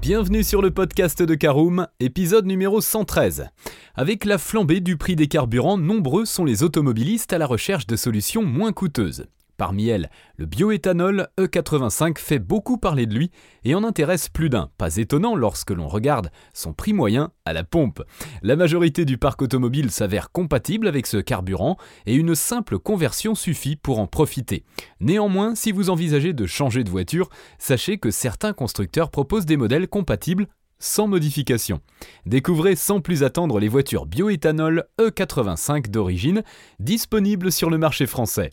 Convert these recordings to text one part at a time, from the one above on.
Bienvenue sur le podcast de Caroom, épisode numéro 113. Avec la flambée du prix des carburants, nombreux sont les automobilistes à la recherche de solutions moins coûteuses. Parmi elles, le bioéthanol E85 fait beaucoup parler de lui et en intéresse plus d'un, pas étonnant lorsque l'on regarde son prix moyen à la pompe. La majorité du parc automobile s'avère compatible avec ce carburant et une simple conversion suffit pour en profiter. Néanmoins, si vous envisagez de changer de voiture, sachez que certains constructeurs proposent des modèles compatibles sans modification. Découvrez sans plus attendre les voitures bioéthanol E85 d'origine disponibles sur le marché français.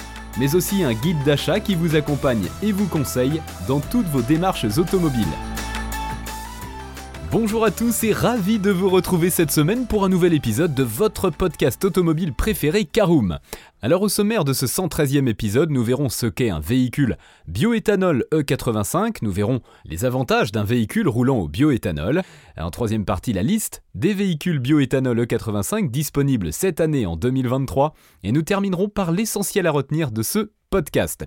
mais aussi un guide d'achat qui vous accompagne et vous conseille dans toutes vos démarches automobiles. Bonjour à tous et ravi de vous retrouver cette semaine pour un nouvel épisode de votre podcast automobile préféré Caroom. Alors au sommaire de ce 113e épisode, nous verrons ce qu'est un véhicule bioéthanol E85, nous verrons les avantages d'un véhicule roulant au bioéthanol. En troisième partie, la liste des véhicules bioéthanol E85 disponibles cette année en 2023 et nous terminerons par l'essentiel à retenir de ce podcast.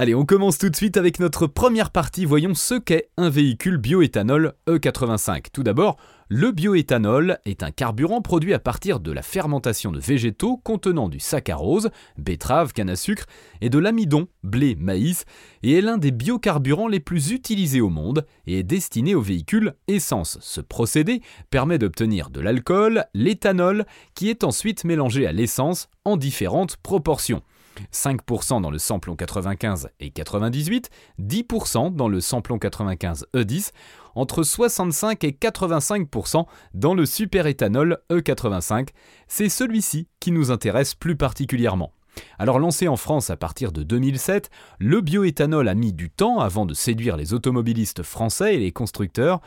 Allez, on commence tout de suite avec notre première partie. Voyons ce qu'est un véhicule bioéthanol E85. Tout d'abord, le bioéthanol est un carburant produit à partir de la fermentation de végétaux contenant du saccharose, betterave, canne à sucre, et de l'amidon, blé, maïs, et est l'un des biocarburants les plus utilisés au monde et est destiné aux véhicules essence. Ce procédé permet d'obtenir de l'alcool, l'éthanol, qui est ensuite mélangé à l'essence en différentes proportions. 5% dans le samplon 95 et 98, 10% dans le samplon 95 E10, entre 65 et 85% dans le superéthanol E85. C'est celui-ci qui nous intéresse plus particulièrement. Alors lancé en France à partir de 2007, le bioéthanol a mis du temps avant de séduire les automobilistes français et les constructeurs.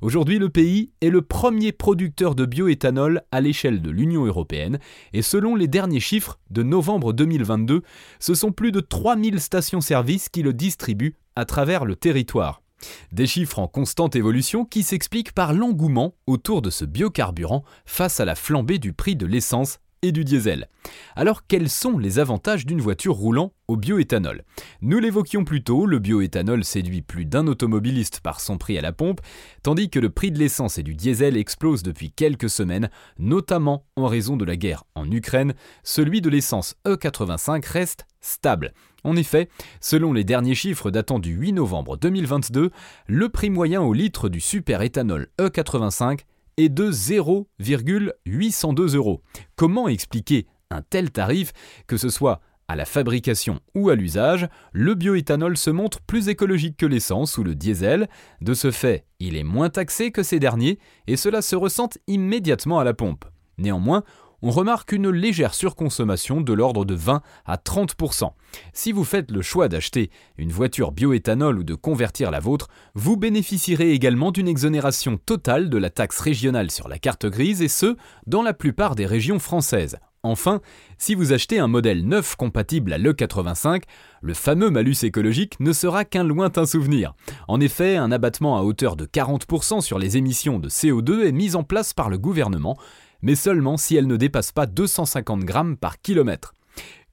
Aujourd'hui, le pays est le premier producteur de bioéthanol à l'échelle de l'Union européenne et selon les derniers chiffres de novembre 2022, ce sont plus de 3000 stations-service qui le distribuent à travers le territoire. Des chiffres en constante évolution qui s'expliquent par l'engouement autour de ce biocarburant face à la flambée du prix de l'essence et du diesel. Alors quels sont les avantages d'une voiture roulant au bioéthanol? Nous l'évoquions plus tôt, le bioéthanol séduit plus d'un automobiliste par son prix à la pompe, tandis que le prix de l'essence et du diesel explose depuis quelques semaines, notamment en raison de la guerre en Ukraine, celui de l'essence E85 reste stable. En effet, selon les derniers chiffres datant du 8 novembre 2022, le prix moyen au litre du superéthanol E85 est de 0,802 euros. Comment expliquer un tel tarif, que ce soit à la fabrication ou à l'usage, le bioéthanol se montre plus écologique que l'essence ou le diesel. De ce fait, il est moins taxé que ces derniers et cela se ressent immédiatement à la pompe. Néanmoins, on remarque une légère surconsommation de l'ordre de 20 à 30%. Si vous faites le choix d'acheter une voiture bioéthanol ou de convertir la vôtre, vous bénéficierez également d'une exonération totale de la taxe régionale sur la carte grise et ce, dans la plupart des régions françaises. Enfin, si vous achetez un modèle neuf compatible à l'E85, le fameux malus écologique ne sera qu'un lointain souvenir. En effet, un abattement à hauteur de 40% sur les émissions de CO2 est mis en place par le gouvernement mais seulement si elle ne dépasse pas 250 grammes par kilomètre.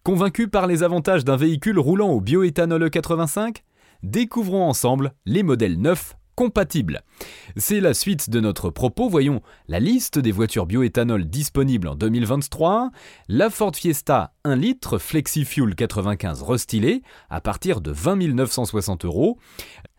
Convaincu par les avantages d'un véhicule roulant au bioéthanol E85 Découvrons ensemble les modèles neufs compatibles. C'est la suite de notre propos. Voyons la liste des voitures bioéthanol disponibles en 2023. La Ford Fiesta 1 litre FlexiFuel 95 restylé à partir de 20 960 euros.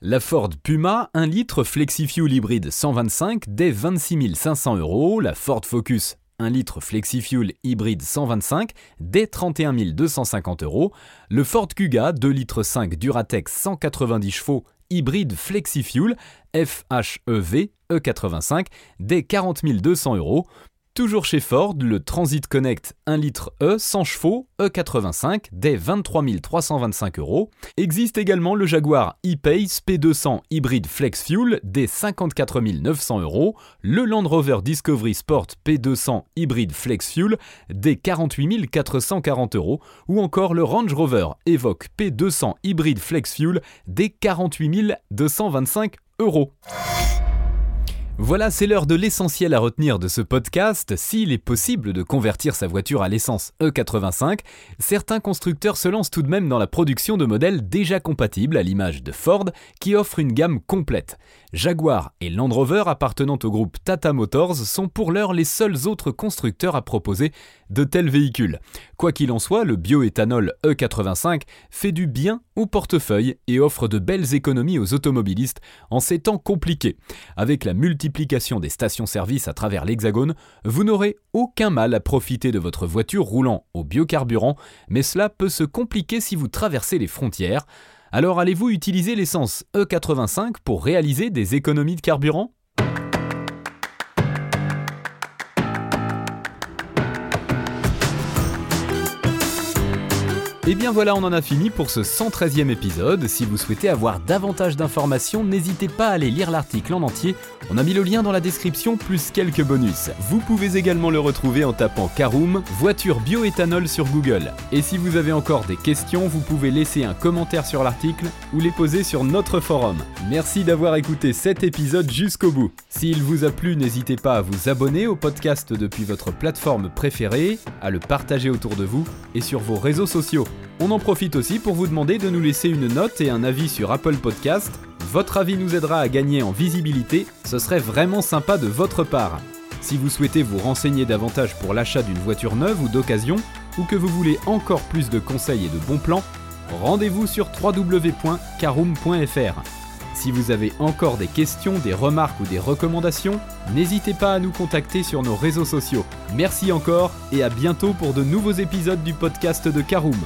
La Ford Puma 1 litre FlexiFuel hybride 125 dès 26 500 euros. La Ford Focus 1 litre FlexiFuel hybride 125 dès 31 250 euros. Le Ford Kuga 2 litres 5 Duratex 190 chevaux hybride FlexiFuel FHEV E85 dès 40 200 euros. Toujours chez Ford, le Transit Connect 1 litre E 100 chevaux E85 dès 23 325 euros. Existe également le Jaguar E-Pace P200 hybride Flex Fuel dès 54 900 euros, le Land Rover Discovery Sport P200 hybride Flex Fuel dès 48 440 euros, ou encore le Range Rover Evoque P200 hybride Flex Fuel dès 48 225 euros. Voilà, c'est l'heure de l'essentiel à retenir de ce podcast. S'il est possible de convertir sa voiture à l'essence E85, certains constructeurs se lancent tout de même dans la production de modèles déjà compatibles à l'image de Ford qui offre une gamme complète. Jaguar et Land Rover appartenant au groupe Tata Motors sont pour l'heure les seuls autres constructeurs à proposer de tels véhicules. Quoi qu'il en soit, le bioéthanol E85 fait du bien au portefeuille et offre de belles économies aux automobilistes en ces temps compliqués. Avec la multiplication des stations-service à travers l'Hexagone, vous n'aurez aucun mal à profiter de votre voiture roulant au biocarburant, mais cela peut se compliquer si vous traversez les frontières. Alors allez-vous utiliser l'essence E85 pour réaliser des économies de carburant? Et eh bien voilà, on en a fini pour ce 113e épisode. Si vous souhaitez avoir davantage d'informations, n'hésitez pas à aller lire l'article en entier. On a mis le lien dans la description plus quelques bonus. Vous pouvez également le retrouver en tapant Caroom, voiture bioéthanol sur Google. Et si vous avez encore des questions, vous pouvez laisser un commentaire sur l'article ou les poser sur notre forum. Merci d'avoir écouté cet épisode jusqu'au bout. S'il vous a plu, n'hésitez pas à vous abonner au podcast depuis votre plateforme préférée, à le partager autour de vous et sur vos réseaux sociaux. On en profite aussi pour vous demander de nous laisser une note et un avis sur Apple Podcast. Votre avis nous aidera à gagner en visibilité, ce serait vraiment sympa de votre part. Si vous souhaitez vous renseigner davantage pour l'achat d'une voiture neuve ou d'occasion, ou que vous voulez encore plus de conseils et de bons plans, rendez-vous sur www.caroom.fr. Si vous avez encore des questions, des remarques ou des recommandations, n'hésitez pas à nous contacter sur nos réseaux sociaux. Merci encore et à bientôt pour de nouveaux épisodes du podcast de Caroom.